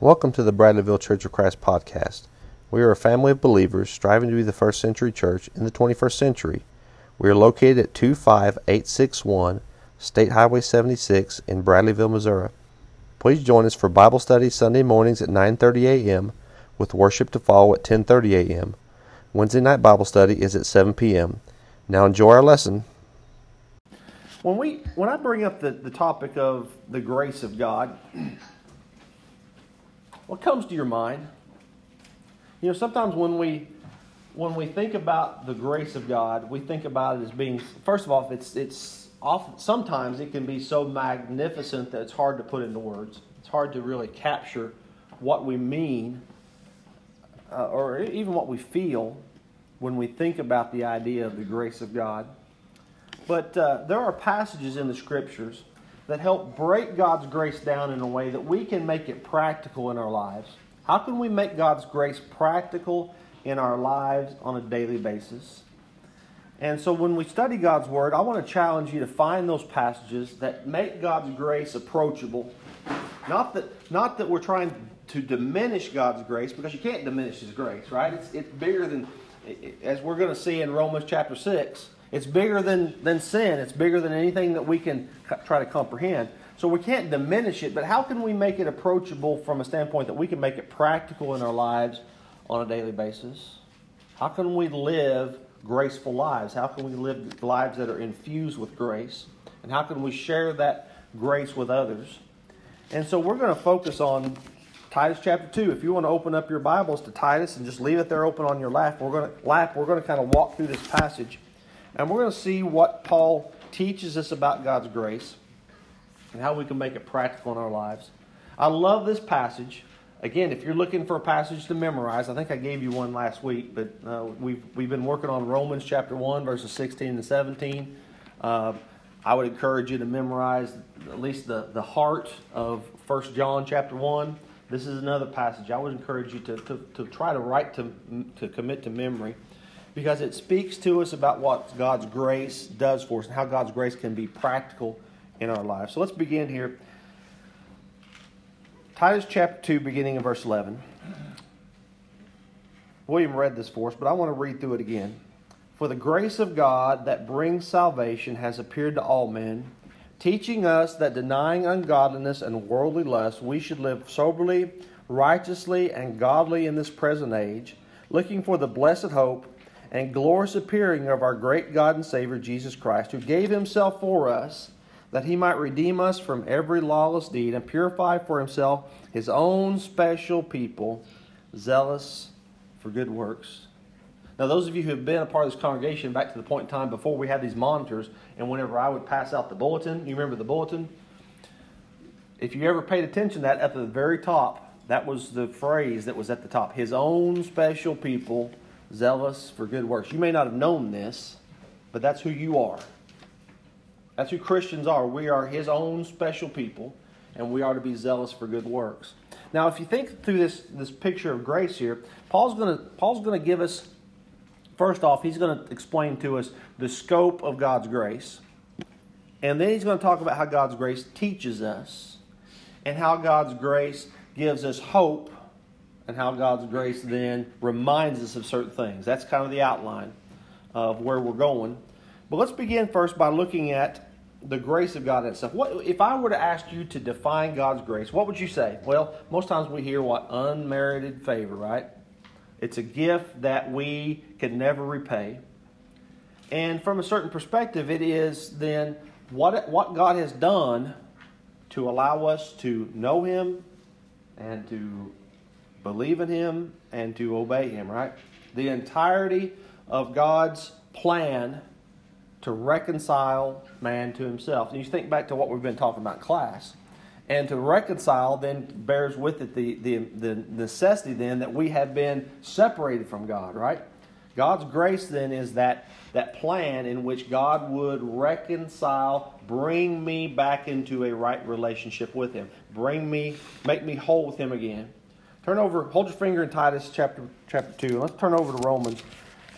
Welcome to the Bradleyville Church of Christ podcast. We are a family of believers striving to be the first century church in the 21st century. We are located at 25861 State Highway 76 in Bradleyville, Missouri. Please join us for Bible study Sunday mornings at 9:30 a.m. with worship to follow at 10:30 a.m. Wednesday night Bible study is at 7 p.m. Now enjoy our lesson. When we when I bring up the, the topic of the grace of God, what comes to your mind? You know, sometimes when we when we think about the grace of God, we think about it as being first of all, it's it's often sometimes it can be so magnificent that it's hard to put into words. It's hard to really capture what we mean uh, or even what we feel when we think about the idea of the grace of God. But uh, there are passages in the scriptures that help break God's grace down in a way that we can make it practical in our lives. How can we make God's grace practical in our lives on a daily basis? And so when we study God's Word, I want to challenge you to find those passages that make God's grace approachable. Not that, not that we're trying to diminish God's grace, because you can't diminish His grace, right? It's, it's bigger than, as we're going to see in Romans chapter 6, it's bigger than, than sin. It's bigger than anything that we can try to comprehend. So we can't diminish it, but how can we make it approachable from a standpoint that we can make it practical in our lives on a daily basis? How can we live graceful lives? How can we live lives that are infused with grace? And how can we share that grace with others? And so we're going to focus on Titus chapter 2. If you want to open up your Bibles to Titus and just leave it there open on your lap, we're going to lap, we're going to kind of walk through this passage and we're going to see what Paul teaches us about God's grace and how we can make it practical in our lives. I love this passage. Again, if you're looking for a passage to memorize, I think I gave you one last week, but uh, we've, we've been working on Romans chapter 1, verses 16 and 17. Uh, I would encourage you to memorize at least the, the heart of 1 John chapter 1. This is another passage. I would encourage you to, to, to try to write to, to commit to memory because it speaks to us about what God's grace does for us and how God's grace can be practical in our lives. So let's begin here. Titus chapter 2, beginning in verse 11. William read this for us, but I want to read through it again. For the grace of God that brings salvation has appeared to all men, teaching us that denying ungodliness and worldly lust, we should live soberly, righteously, and godly in this present age, looking for the blessed hope and glorious appearing of our great God and Savior Jesus Christ, who gave himself for us that he might redeem us from every lawless deed and purify for himself his own special people, zealous for good works. Now, those of you who have been a part of this congregation back to the point in time before we had these monitors, and whenever I would pass out the bulletin, you remember the bulletin? If you ever paid attention that, at the very top, that was the phrase that was at the top. His own special people, zealous for good works. You may not have known this, but that's who you are. That's who Christians are. We are His own special people, and we are to be zealous for good works. Now, if you think through this, this picture of grace here, Paul's going Paul's going to give us, first off, he's going to explain to us the scope of God's grace. And then he's going to talk about how God's grace teaches us, and how God's grace gives us hope and how God's grace then reminds us of certain things. That's kind of the outline of where we're going. But let's begin first by looking at the grace of God itself. What if I were to ask you to define God's grace? What would you say? Well, most times we hear what unmerited favor, right? It's a gift that we can never repay. And from a certain perspective, it is then what what God has done to allow us to know Him and to believe in Him and to obey Him, right? The entirety of God's plan to reconcile man to himself. And you think back to what we've been talking about in class. And to reconcile then bears with it the, the, the necessity then that we have been separated from God, right? God's grace then is that, that plan in which God would reconcile, bring me back into a right relationship with Him, bring me, make me whole with Him again. Turn over, hold your finger in Titus chapter, chapter 2. Let's turn over to Romans.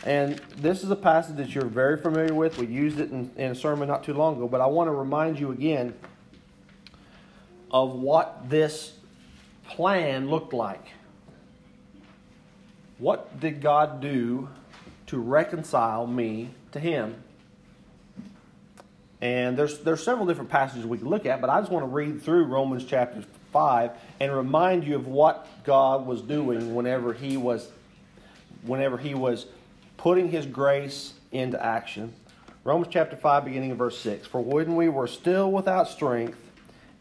And this is a passage that you're very familiar with. We used it in, in a sermon not too long ago, but I want to remind you again of what this plan looked like. What did God do to reconcile me to Him? And there's there's several different passages we can look at, but I just want to read through Romans chapter five and remind you of what God was doing whenever He was whenever He was putting His grace into action. Romans chapter 5, beginning of verse 6. For when we were still without strength,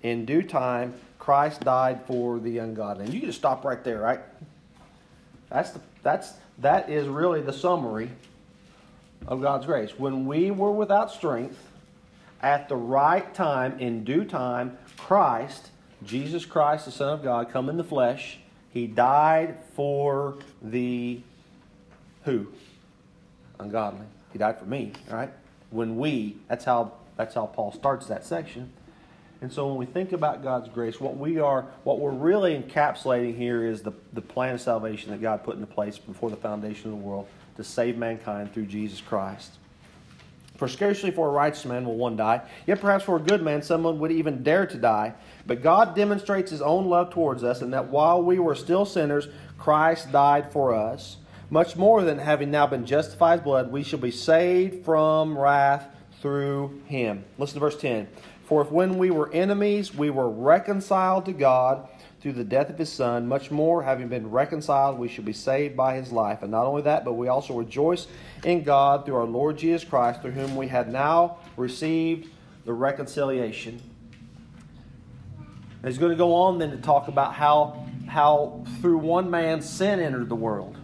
in due time, Christ died for the ungodly. And you just stop right there, right? That's the, that's, that is really the summary of God's grace. When we were without strength, at the right time, in due time, Christ, Jesus Christ, the Son of God, come in the flesh. He died for the who? Ungodly. He died for me, right? When we, that's how that's how Paul starts that section. And so when we think about God's grace, what we are, what we're really encapsulating here is the, the plan of salvation that God put into place before the foundation of the world to save mankind through Jesus Christ. For scarcely for a righteous man will one die, yet perhaps for a good man someone would even dare to die. But God demonstrates his own love towards us, and that while we were still sinners, Christ died for us. Much more than having now been justified by blood, we shall be saved from wrath through him. Listen to verse 10. For if when we were enemies, we were reconciled to God through the death of his Son, much more, having been reconciled, we shall be saved by his life. And not only that, but we also rejoice in God through our Lord Jesus Christ, through whom we have now received the reconciliation. And he's going to go on then to talk about how, how through one man sin entered the world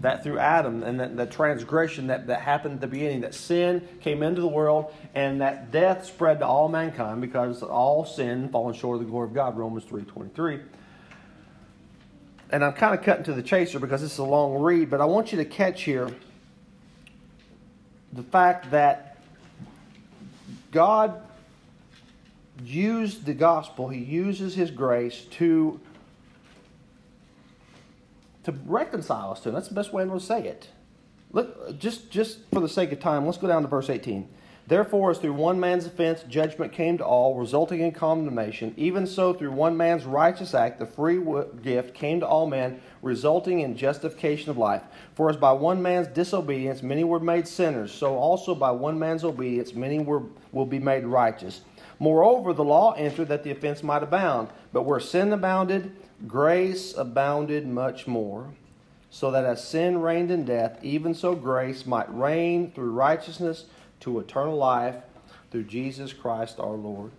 that through Adam and that the transgression that, that happened at the beginning, that sin came into the world and that death spread to all mankind because all sin fallen short of the glory of God, Romans 3.23. And I'm kind of cutting to the chaser because this is a long read, but I want you to catch here the fact that God used the gospel, He uses His grace to to reconcile us to him. That's the best way I'm going to say it. Look, just, just for the sake of time, let's go down to verse 18. Therefore, as through one man's offense judgment came to all, resulting in condemnation, even so through one man's righteous act the free gift came to all men, resulting in justification of life. For as by one man's disobedience many were made sinners, so also by one man's obedience many were, will be made righteous. Moreover, the law entered that the offense might abound, but where sin abounded, grace abounded much more, so that as sin reigned in death, even so grace might reign through righteousness to eternal life through Jesus Christ our Lord.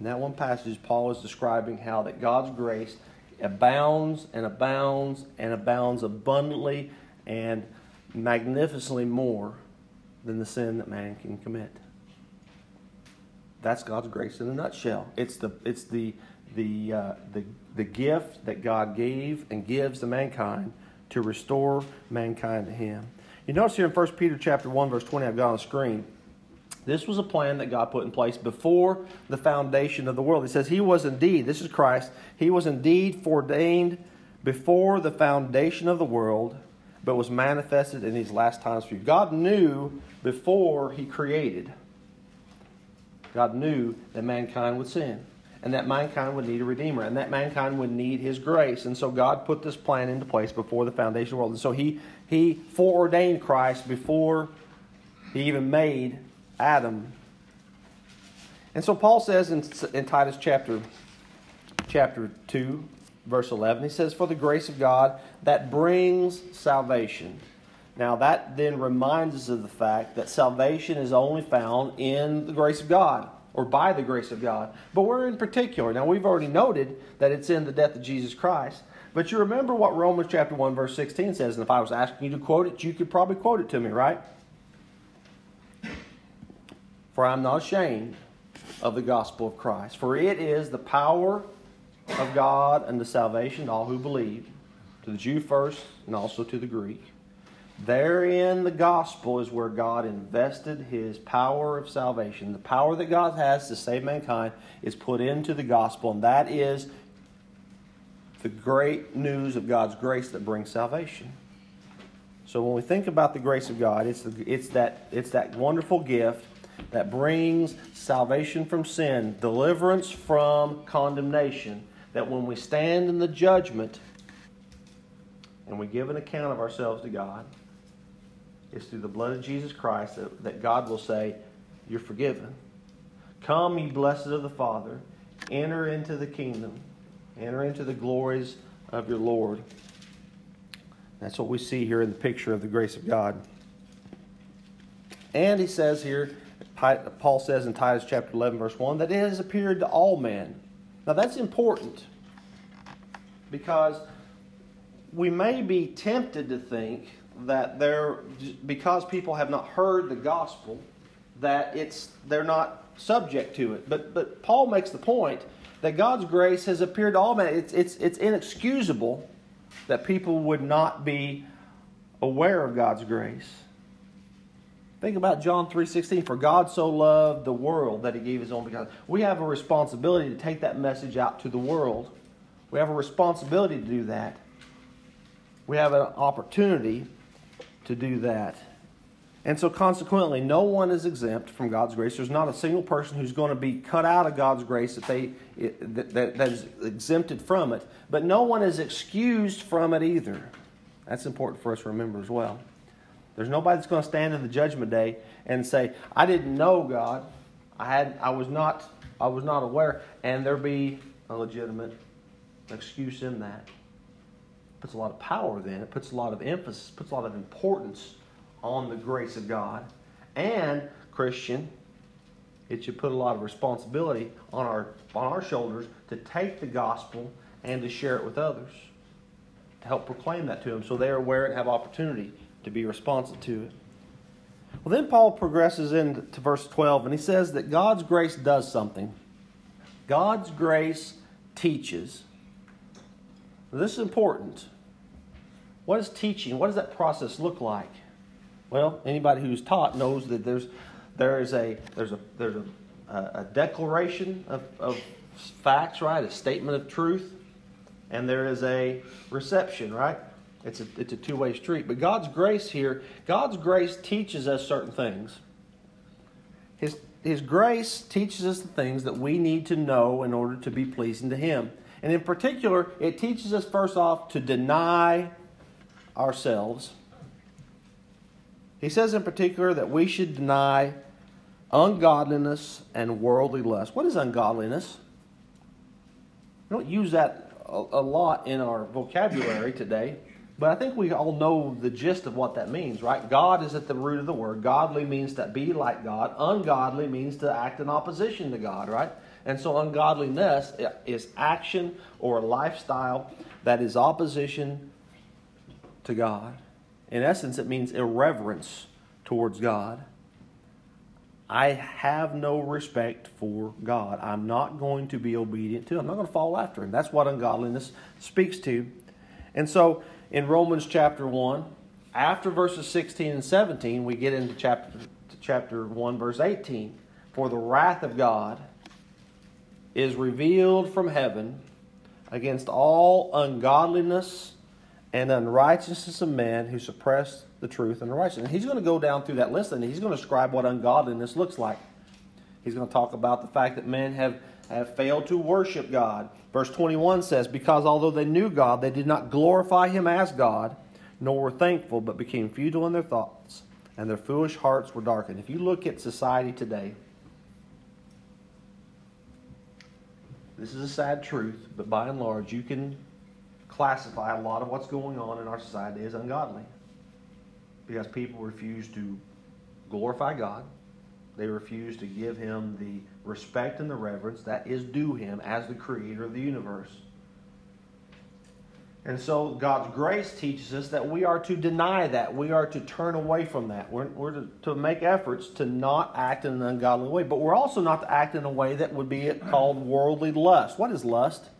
In that one passage, Paul is describing how that God's grace abounds and abounds and abounds abundantly and magnificently more than the sin that man can commit. That's God's grace in a nutshell. It's the it's the the, uh, the, the gift that God gave and gives to mankind to restore mankind to Him. You notice here in 1 Peter chapter 1, verse 20, I've got on the screen. This was a plan that God put in place before the foundation of the world. He says, He was indeed, this is Christ, He was indeed foreordained before the foundation of the world, but was manifested in these last times for you. God knew before He created. God knew that mankind would sin and that mankind would need a redeemer, and that mankind would need his grace. And so God put this plan into place before the foundation of the world. And so he, he foreordained Christ before he even made Adam. And so Paul says in, in Titus chapter, chapter 2, verse 11, he says, For the grace of God that brings salvation. Now, that then reminds us of the fact that salvation is only found in the grace of God or by the grace of God. But we're in particular. Now, we've already noted that it's in the death of Jesus Christ. But you remember what Romans chapter 1, verse 16 says. And if I was asking you to quote it, you could probably quote it to me, right? For I'm not ashamed of the gospel of Christ. For it is the power of God and the salvation to all who believe, to the Jew first and also to the Greek. Therein, the gospel is where God invested his power of salvation. The power that God has to save mankind is put into the gospel, and that is the great news of God's grace that brings salvation. So when we think about the grace of God, it's, the, it's, that, it's that wonderful gift that brings salvation from sin, deliverance from condemnation, that when we stand in the judgment and we give an account of ourselves to God, it's through the blood of Jesus Christ that, that God will say, You're forgiven. Come, ye blessed of the Father, enter into the kingdom, enter into the glories of your Lord. That's what we see here in the picture of the grace of God. And he says here, Paul says in Titus chapter 11, verse 1, that it has appeared to all men. Now that's important because we may be tempted to think that they're because people have not heard the gospel, that it's they're not subject to it. But but Paul makes the point that God's grace has appeared to all men. It's it's it's inexcusable that people would not be aware of God's grace. Think about John 3:16 for God so loved the world that he gave his only begotten. We have a responsibility to take that message out to the world. We have a responsibility to do that. We have an opportunity to do that. And so, consequently, no one is exempt from God's grace. There's not a single person who's going to be cut out of God's grace that, they, that, that, that is exempted from it. But no one is excused from it either. That's important for us to remember as well. There's nobody that's going to stand in the judgment day and say, "I didn't know God. I had, I was not, I was not aware," and there be a legitimate excuse in that. Puts a lot of power then. It puts a lot of emphasis. Puts a lot of importance on the grace of God. And, Christian, it should put a lot of responsibility on our, on our shoulders to take the gospel and to share it with others, to help proclaim that to them so they are aware and have opportunity to be responsive to it. Well, then Paul progresses into verse 12 and he says that God's grace does something. God's grace teaches. this is important. What is teaching? What does that process look like? Well, anybody who's taught knows that there's there is a there's a there's a, a declaration of, of facts, right? A statement of truth, and there is a reception, right? It's a it's a two way street. But God's grace here, God's grace teaches us certain things. His his grace teaches us the things that we need to know in order to be pleasing to Him. And in particular, it teaches us first off to deny ourselves he says in particular that we should deny ungodliness and worldly lust. What is ungodliness? We don't use that a, lot in our vocabulary today, but I think we all know the gist of what that means, right? God is at the root of the word. Godly means to be like God. Ungodly means to act in opposition to God, right? And so ungodliness is action or lifestyle that is opposition to God. In essence, it means irreverence towards God. I have no respect for God. I'm not going to be obedient to him. I'm not going to follow after him. That's what ungodliness speaks to. And so in Romans chapter 1, after verses 16 and 17, we get into chapter, chapter 1, verse 18. For the wrath of God is revealed from heaven against all ungodliness and unrighteousness of men who suppress the truth and the righteousness. And he's going to go down through that list and he's going to describe what ungodliness looks like. He's going to talk about the fact that men have, have failed to worship God. Verse 21 says, Because although they knew God, they did not glorify him as God, nor were thankful, but became futile in their thoughts, and their foolish hearts were darkened. If you look at society today, this is a sad truth, but by and large, you can classify a lot of what's going on in our society as ungodly. Because people refuse to glorify God, they refuse to give Him the respect and the reverence that is due Him as the creator of the universe. And so God's grace teaches us that we are to deny that. We are to turn away from that. We're, we're to, to, make efforts to not act in an ungodly way. But we're also not to act in a way that would be called worldly lust. What is lust?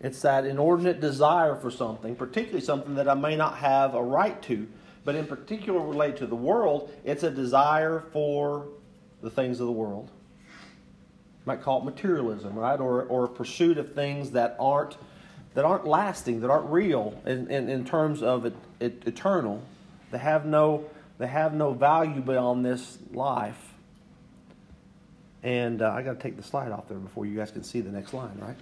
It's that inordinate desire for something, particularly something that I may not have a right to, but in particular related to the world, it's a desire for the things of the world. You might call it materialism, right? Or, or a pursuit of things that aren't that aren't lasting, that aren't real in, in, in terms of it, it, eternal. They have no they have no value beyond this life. And uh, I got to take the slide off there before you guys can see the next line, right?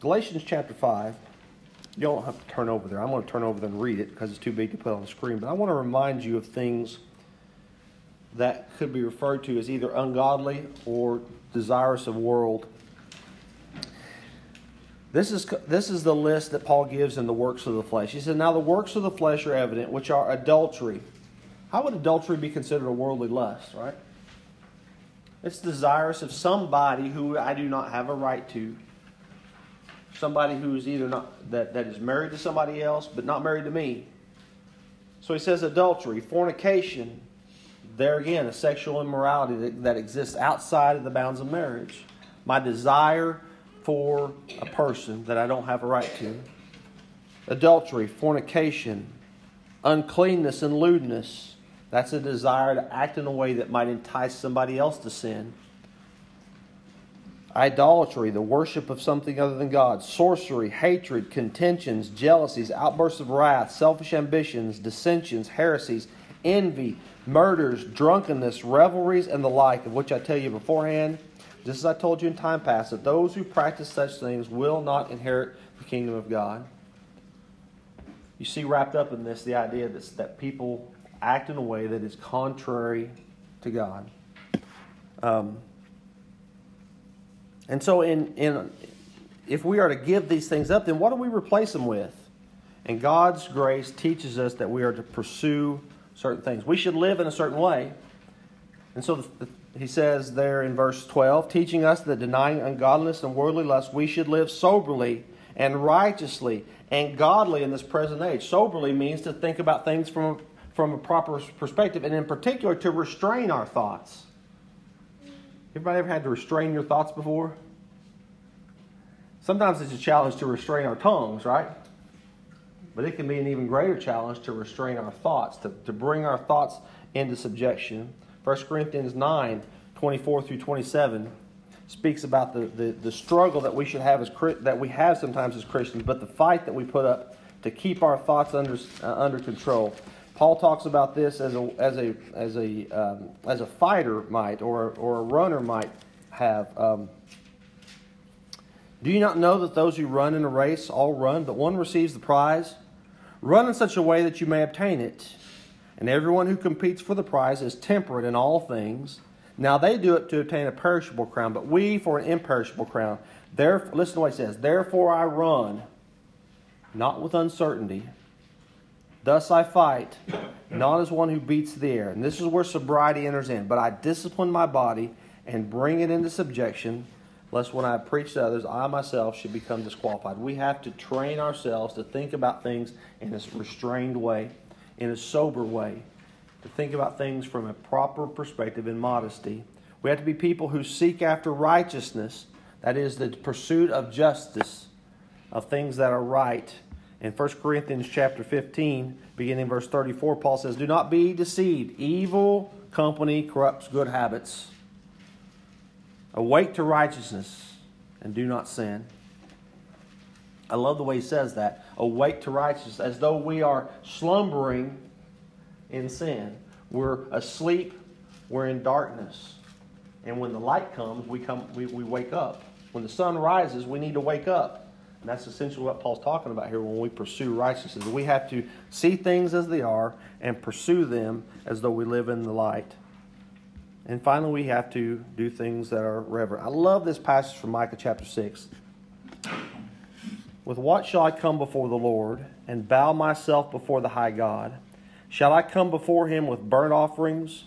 Galatians chapter 5. You don't have to turn over there. I'm going to turn over there and read it because it's too big to put on the screen. But I want to remind you of things that could be referred to as either ungodly or desirous of world. This is, this is the list that Paul gives in the works of the flesh. He said, Now the works of the flesh are evident, which are adultery. How would adultery be considered a worldly lust, right? It's desirous of somebody who I do not have a right to. Somebody who is either not that, that is married to somebody else, but not married to me. So he says adultery, fornication, there again, a sexual immorality that, that exists outside of the bounds of marriage. My desire for a person that I don't have a right to. Adultery, fornication, uncleanness, and lewdness. That's a desire to act in a way that might entice somebody else to sin. Idolatry, the worship of something other than God. Sorcery, hatred, contentions, jealousies, outbursts of wrath, selfish ambitions, dissensions, heresies, envy, murders, drunkenness, revelries, and the like, of which I tell you beforehand, just as I told you in time past, that those who practice such things will not inherit the kingdom of God. You see wrapped up in this the idea that, that people act in a way that is contrary to God. Um, and so, in, in, if we are to give these things up, then what do we replace them with? And God's grace teaches us that we are to pursue certain things. We should live in a certain way. And so the, the, he says there in verse 12, teaching us that denying ungodliness and worldly lust, we should live soberly and righteously and godly in this present age. Soberly means to think about things from from a proper perspective, and in particular, to restrain our thoughts. Everybody ever had to restrain your thoughts before? Sometimes it's a challenge to restrain our tongues, right? But it can be an even greater challenge to restrain our thoughts, to, to bring our thoughts into subjection. 1 Corinthians 9 24 through 27 speaks about the, the, the struggle that we should have as that we have sometimes as Christians, but the fight that we put up to keep our thoughts under uh, under control. Paul talks about this as a as a as a um, as a fighter might or or a runner might have. Um, do you not know that those who run in a race all run, but one receives the prize? Run in such a way that you may obtain it. And everyone who competes for the prize is temperate in all things. Now they do it to obtain a perishable crown, but we for an imperishable crown. There, listen to what he says. Therefore I run, not with uncertainty. Thus I fight, not as one who beats the air. And this is where sobriety enters in. But I discipline my body and bring it into subjection lest when I preach to others, I myself should become disqualified. We have to train ourselves to think about things in a restrained way, in a sober way, to think about things from a proper perspective in modesty. We have to be people who seek after righteousness, that is, the pursuit of justice, of things that are right. In 1 Corinthians chapter 15, beginning verse 34, Paul says, Do not be deceived. Evil company corrupts good habits. Awake to righteousness and do not sin. I love the way he says that. Awake to righteousness, as though we are slumbering in sin. We're asleep, we're in darkness. And when the light comes, we, come, we, we wake up. When the sun rises, we need to wake up. And that's essentially what Paul's talking about here when we pursue righteousness. We have to see things as they are and pursue them as though we live in the light. And finally, we have to do things that are reverent. I love this passage from Micah chapter 6. With what shall I come before the Lord and bow myself before the high God? Shall I come before him with burnt offerings,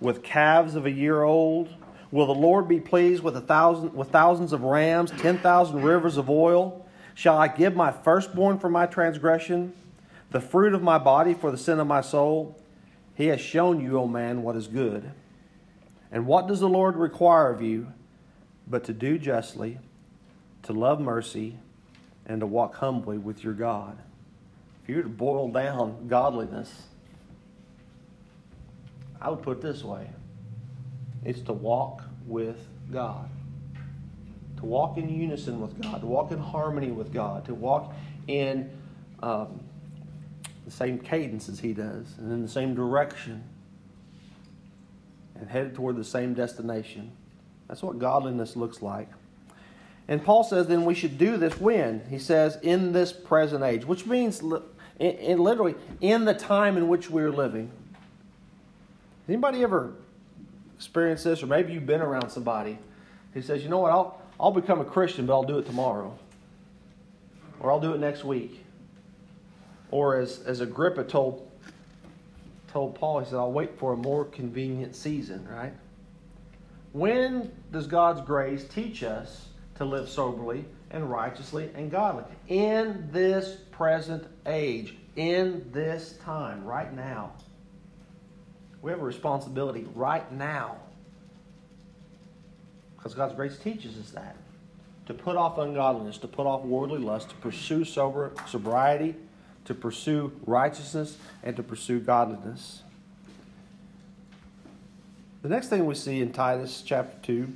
with calves of a year old? Will the Lord be pleased with a thousand with thousands of rams, ten thousand rivers of oil? Shall I give my firstborn for my transgression, the fruit of my body for the sin of my soul? He has shown you, O man, what is good. And what does the Lord require of you but to do justly, to love mercy, and to walk humbly with your God? If you were to boil down godliness, I would put it this way it's to walk with God. To walk in unison with God, to walk in harmony with God, to walk in um, the same cadence as He does, and in the same direction and headed toward the same destination. That's what godliness looks like. And Paul says then we should do this when? He says, in this present age, which means in, literally in the time in which we're living. Anybody ever experienced this, or maybe you've been around somebody who says, you know what, I'll, I'll become a Christian, but I'll do it tomorrow. Or I'll do it next week. Or as, as Agrippa told, told Paul, he said, I'll wait for a more convenient season, right? When does God's grace teach us to live soberly and righteously and godly? In this present age, in this time, right now. We have a responsibility right now. Because God's grace teaches us that. To put off ungodliness, to put off worldly lust, to pursue sober sobriety, to pursue righteousness, and to pursue godliness. The next thing we see in Titus chapter 2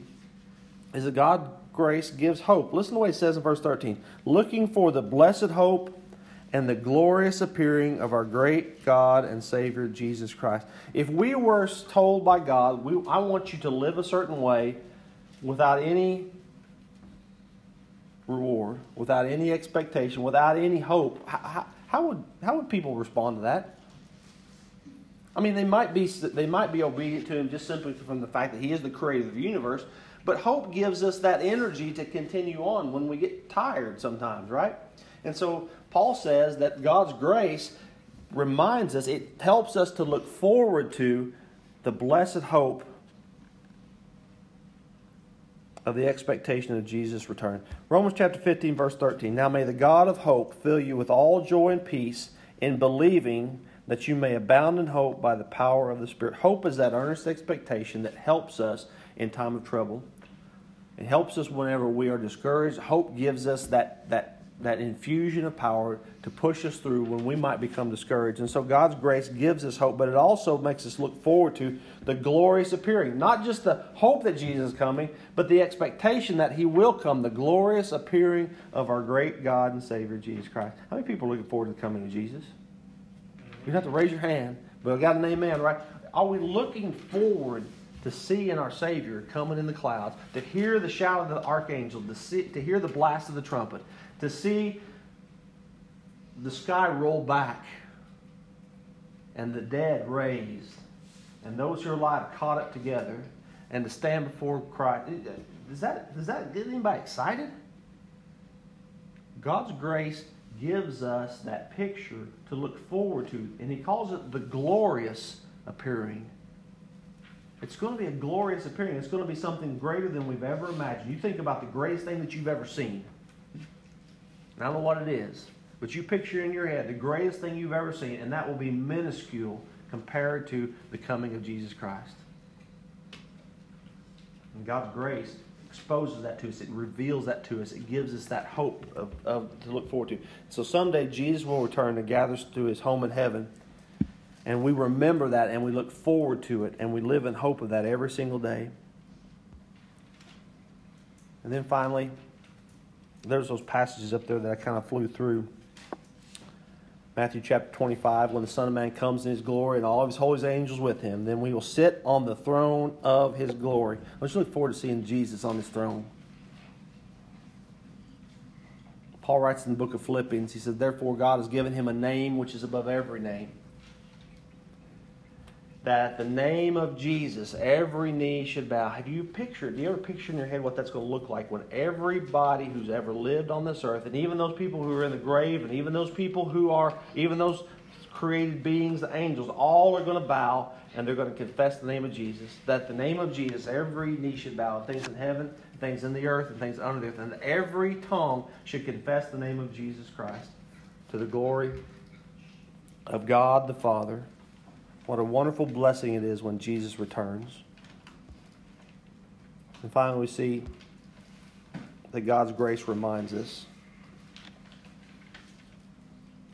is that God grace gives hope. Listen to what it says in verse 13 looking for the blessed hope and the glorious appearing of our great God and Savior Jesus Christ. If we were told by God, we, I want you to live a certain way without any reward, without any expectation, without any hope, how, how, would, how would people respond to that? I mean, they might be they might be obedient to him just simply from the fact that he is the creator of the universe. But hope gives us that energy to continue on when we get tired sometimes, right? And so Paul says that God's grace reminds us, it helps us to look forward to the blessed hope of the expectation of Jesus' return. Romans chapter 15, verse 13. Now may the God of hope fill you with all joy and peace in believing that you may abound in hope by the power of the Spirit. Hope is that earnest expectation that helps us in time of trouble. It helps us whenever we are discouraged. Hope gives us that, that that infusion of power to push us through when we might become discouraged. And so God's grace gives us hope, but it also makes us look forward to the glorious appearing. Not just the hope that Jesus is coming, but the expectation that He will come, the glorious appearing of our great God and Savior, Jesus Christ. How many people are looking forward to the coming of Jesus? You don't have to raise your hand, but I got an amen, right? Are we looking forward to see in our Savior coming in the clouds, to hear the shout of the archangel, to, see, to hear the blast of the trumpet, to see the sky roll back and the dead raised and those who are alive caught up together and to stand before Christ. Does that, does that get anybody excited? God's grace gives us that picture to look forward to, and He calls it the glorious appearing. It's going to be a glorious appearing. It's going to be something greater than we've ever imagined. You think about the greatest thing that you've ever seen. I don't know what it is, but you picture in your head the greatest thing you've ever seen, and that will be minuscule compared to the coming of Jesus Christ. And God's grace exposes that to us. It reveals that to us. It gives us that hope of, of to look forward to. So someday Jesus will return and gather us to his home in heaven. And we remember that and we look forward to it and we live in hope of that every single day. And then finally, there's those passages up there that I kind of flew through. Matthew chapter 25, when the Son of Man comes in his glory and all of his holy angels with him, then we will sit on the throne of his glory. Just look forward to seeing Jesus on his throne. Paul writes in the book of Philippians, he says, Therefore God has given him a name which is above every name that at the name of Jesus, every knee should bow. Have you pictured, do you ever picture in your head what that's going to look like when everybody who's ever lived on this earth, and even those people who are in the grave, and even those people who are, even those created beings, the angels, all are going to bow and they're going to confess the name of Jesus. That the name of Jesus, every knee should bow, things in heaven, things in the earth, and things under the earth. And every tongue should confess the name of Jesus Christ to the glory of God the Father what a wonderful blessing it is when Jesus returns. And finally, we see that God's grace reminds us.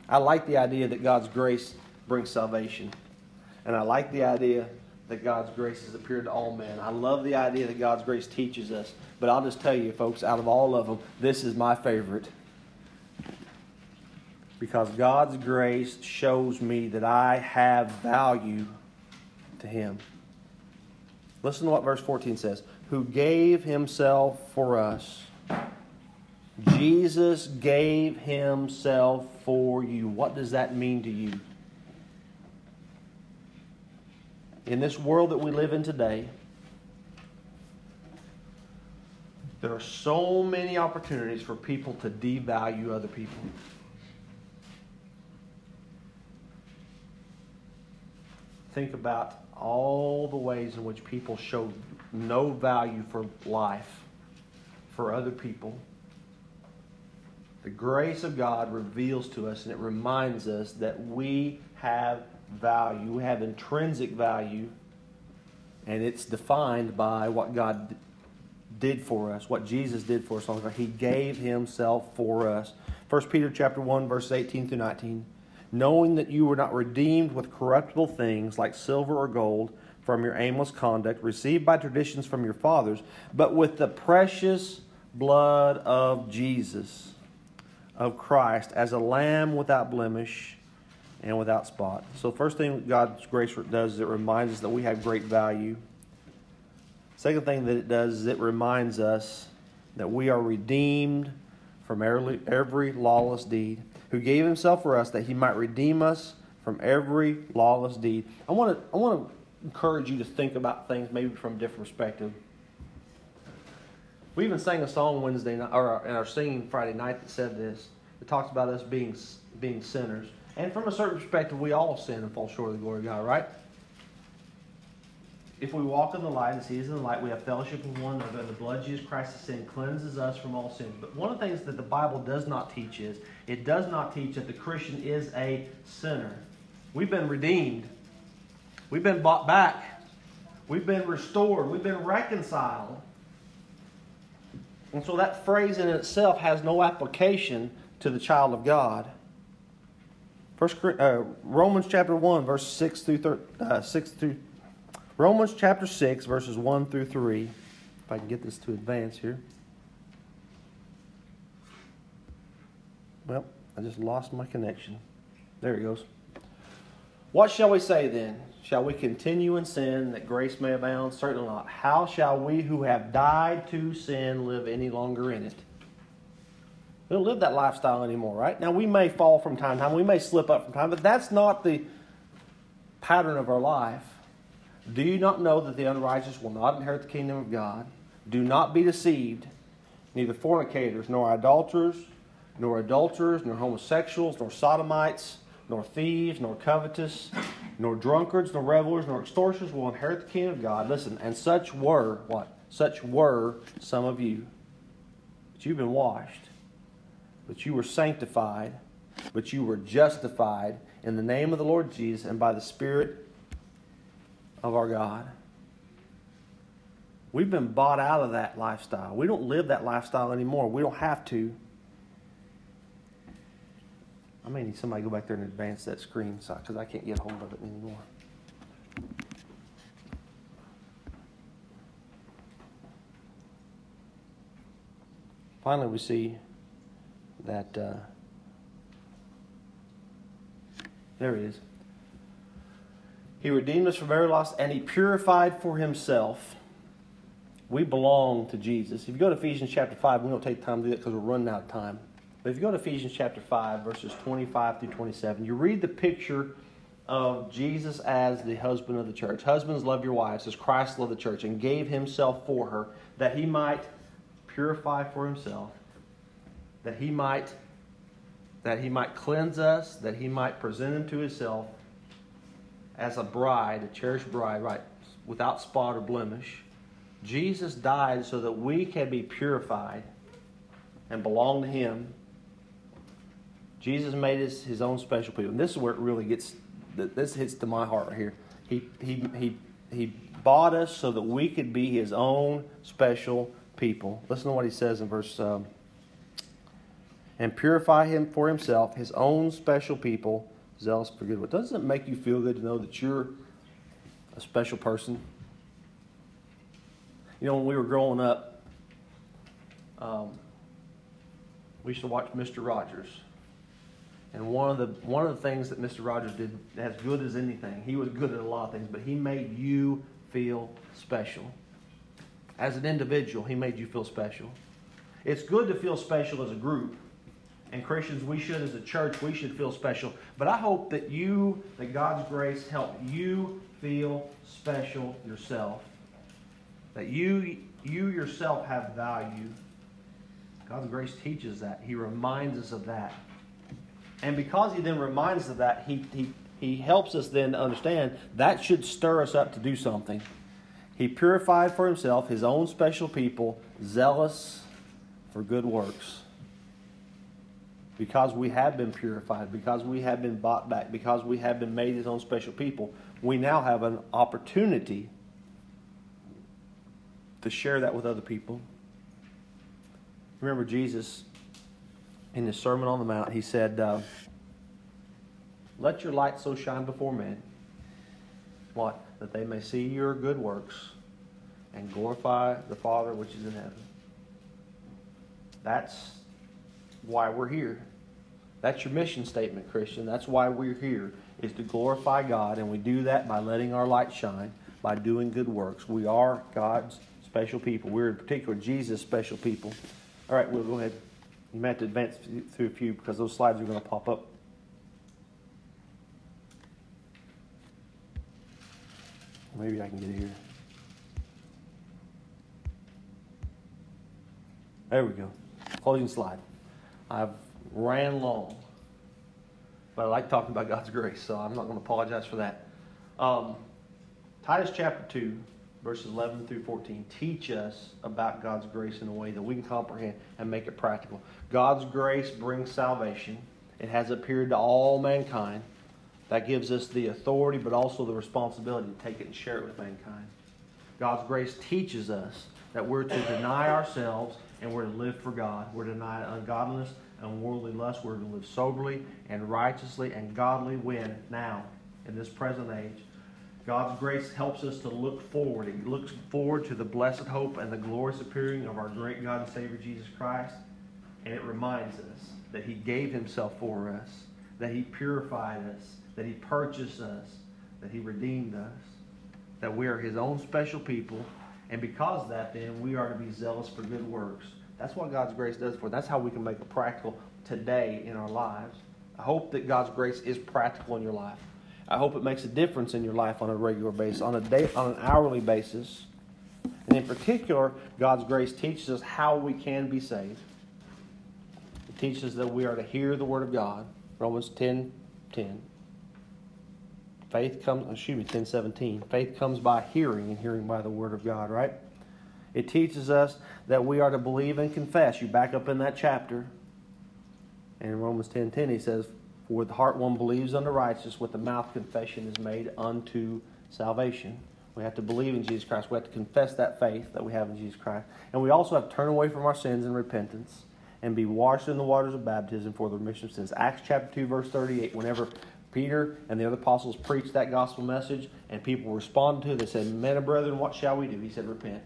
I like the idea that God's grace brings salvation. And I like the idea that God's grace has appeared to all men. I love the idea that God's grace teaches us. But I'll just tell you, folks, out of all of them, this is my favorite because God's grace shows me that I have value to Him. Listen to what verse 14 says Who gave Himself for us Jesus gave himself for you. What does that mean to you? In this world that we live in today, there are so many opportunities for people to devalue other people. Think about all the ways in which people show no value for life, for other people. The grace of God reveals to us and it reminds us that we have value. We have intrinsic value, and it's defined by what God did for us, what Jesus did for us. He gave himself for us. 1 Peter chapter 1, verses 18 through 19 knowing that you were not redeemed with corruptible things like silver or gold from your aimless conduct received by traditions from your fathers, but with the precious blood of Jesus, of Christ, as a lamb without blemish and without spot. So, first thing God's grace does is it reminds us that we have great value. Second thing that it does is it reminds us that we are redeemed from every, lawless deed who gave himself for us that he might redeem us from every lawless deed. I want to I want to encourage you to think about things maybe from a different perspective. We even sang a song Wednesday night, or in our singing Friday night that said this. It talks about us being being sinners, and from a certain perspective, we all sin and fall short of the glory of God, right? If we walk in the light He is in the light, we have fellowship with one another, and the blood of Jesus Christ, the sin, cleanses us from all sin. But one of the things that the Bible does not teach is it does not teach that the Christian is a sinner. We've been redeemed, we've been bought back, we've been restored, we've been reconciled. And so that phrase in itself has no application to the child of God. First, uh, Romans chapter 1, verse 6 through, thir- uh, 6 through Romans chapter 6, verses 1 through 3. If I can get this to advance here. Well, I just lost my connection. There it goes. What shall we say then? Shall we continue in sin that grace may abound? Certainly not. How shall we who have died to sin live any longer in it? We don't live that lifestyle anymore, right? Now, we may fall from time to time, we may slip up from time, but that's not the pattern of our life. Do you not know that the unrighteous will not inherit the kingdom of God? Do not be deceived. Neither fornicators, nor idolaters, nor adulterers, nor homosexuals, nor sodomites, nor thieves, nor covetous, nor drunkards, nor revelers, nor extortioners will inherit the kingdom of God. Listen, and such were what? Such were some of you. But you've been washed, but you were sanctified, but you were justified in the name of the Lord Jesus and by the Spirit of our God. We've been bought out of that lifestyle. We don't live that lifestyle anymore. We don't have to. I may need somebody to go back there and advance that screen because I can't get a hold of it anymore. Finally, we see that uh, there it is. He redeemed us from every loss and he purified for himself. We belong to Jesus. If you go to Ephesians chapter 5, we don't take time to do that because we're running out of time. But if you go to Ephesians chapter 5, verses 25 through 27, you read the picture of Jesus as the husband of the church. Husbands, love your wives as Christ loved the church and gave himself for her that he might purify for himself, that he might that he might cleanse us, that he might present him to himself as a bride, a cherished bride, right, without spot or blemish. Jesus died so that we can be purified and belong to him Jesus made us his own special people. And this is where it really gets, this hits to my heart right here. He, he, he, he bought us so that we could be his own special people. Listen to what he says in verse, um, and purify him for himself, his own special people, zealous for good. What Doesn't it make you feel good to know that you're a special person? You know, when we were growing up, um, we used to watch Mr. Rogers. And one of the one of the things that Mr. Rogers did as good as anything, he was good at a lot of things, but he made you feel special. As an individual, he made you feel special. It's good to feel special as a group. And Christians, we should, as a church, we should feel special. But I hope that you, that God's grace help you feel special yourself. That you, you yourself have value. God's grace teaches that. He reminds us of that. And because He then reminds us of that, He, he, he helps us then to understand that should stir us up to do something. He purified for Himself His own special people, zealous for good works. Because we have been purified, because we have been bought back, because we have been made His own special people, we now have an opportunity to share that with other people. Remember, Jesus, in his Sermon on the Mount, he said, uh, Let your light so shine before men. What? That they may see your good works and glorify the Father which is in heaven. That's why we're here. That's your mission statement, Christian. That's why we're here, is to glorify God, and we do that by letting our light shine, by doing good works. We are God's special people. We're in particular Jesus' special people. All right, we'll go ahead. You may have to advance through a few because those slides are going to pop up. Maybe I can get here. There we go. Closing slide. I've ran long, but I like talking about God's grace, so I'm not going to apologize for that. Um, Titus chapter 2, verses 11 through 14, teach us about God's grace in a way that we can comprehend and make it practical. God's grace brings salvation, it has appeared to all mankind. That gives us the authority, but also the responsibility to take it and share it with mankind. God's grace teaches us that we're to deny ourselves and we're to live for God. We're to deny ungodliness and worldly lust. We're to live soberly and righteously and godly when? Now, in this present age. God's grace helps us to look forward. It looks forward to the blessed hope and the glorious appearing of our great God and Savior Jesus Christ. And it reminds us that He gave Himself for us, that He purified us, that He purchased us, that He redeemed us, that we are His own special people. And because of that, then we are to be zealous for good works. That's what God's grace does for us. That's how we can make it practical today in our lives. I hope that God's grace is practical in your life. I hope it makes a difference in your life on a regular basis, on a day, on an hourly basis. And in particular, God's grace teaches us how we can be saved. It teaches us that we are to hear the Word of God. Romans 10 10. Faith comes, excuse me, 10 17. Faith comes by hearing, and hearing by the Word of God, right? It teaches us that we are to believe and confess. You back up in that chapter. And in Romans 10 10, he says, For with the heart one believes unto righteousness, with the mouth confession is made unto salvation. We have to believe in Jesus Christ. We have to confess that faith that we have in Jesus Christ. And we also have to turn away from our sins in repentance and be washed in the waters of baptism for the remission of sins. Acts chapter 2, verse 38, whenever Peter and the other apostles preached that gospel message and people responded to it, they said, Men and brethren, what shall we do? He said, Repent.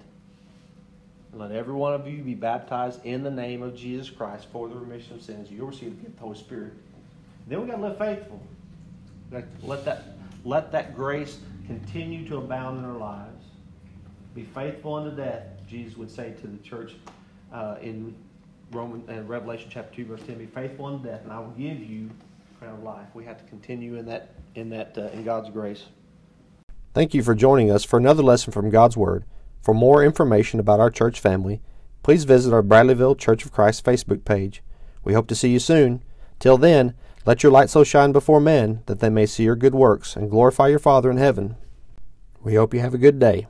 Let every one of you be baptized in the name of Jesus Christ for the remission of sins. You'll receive the gift of the Holy Spirit. Then we got to live faithful. Let that, let that grace continue to abound in our lives. Be faithful unto death, Jesus would say to the church uh, in Roman and uh, Revelation chapter two, verse ten. Be faithful unto death, and I will give you crown of life. We have to continue in that in that uh, in God's grace. Thank you for joining us for another lesson from God's Word. For more information about our church family, please visit our Bradleyville Church of Christ Facebook page. We hope to see you soon. Till then, let your light so shine before men that they may see your good works and glorify your Father in heaven. We hope you have a good day.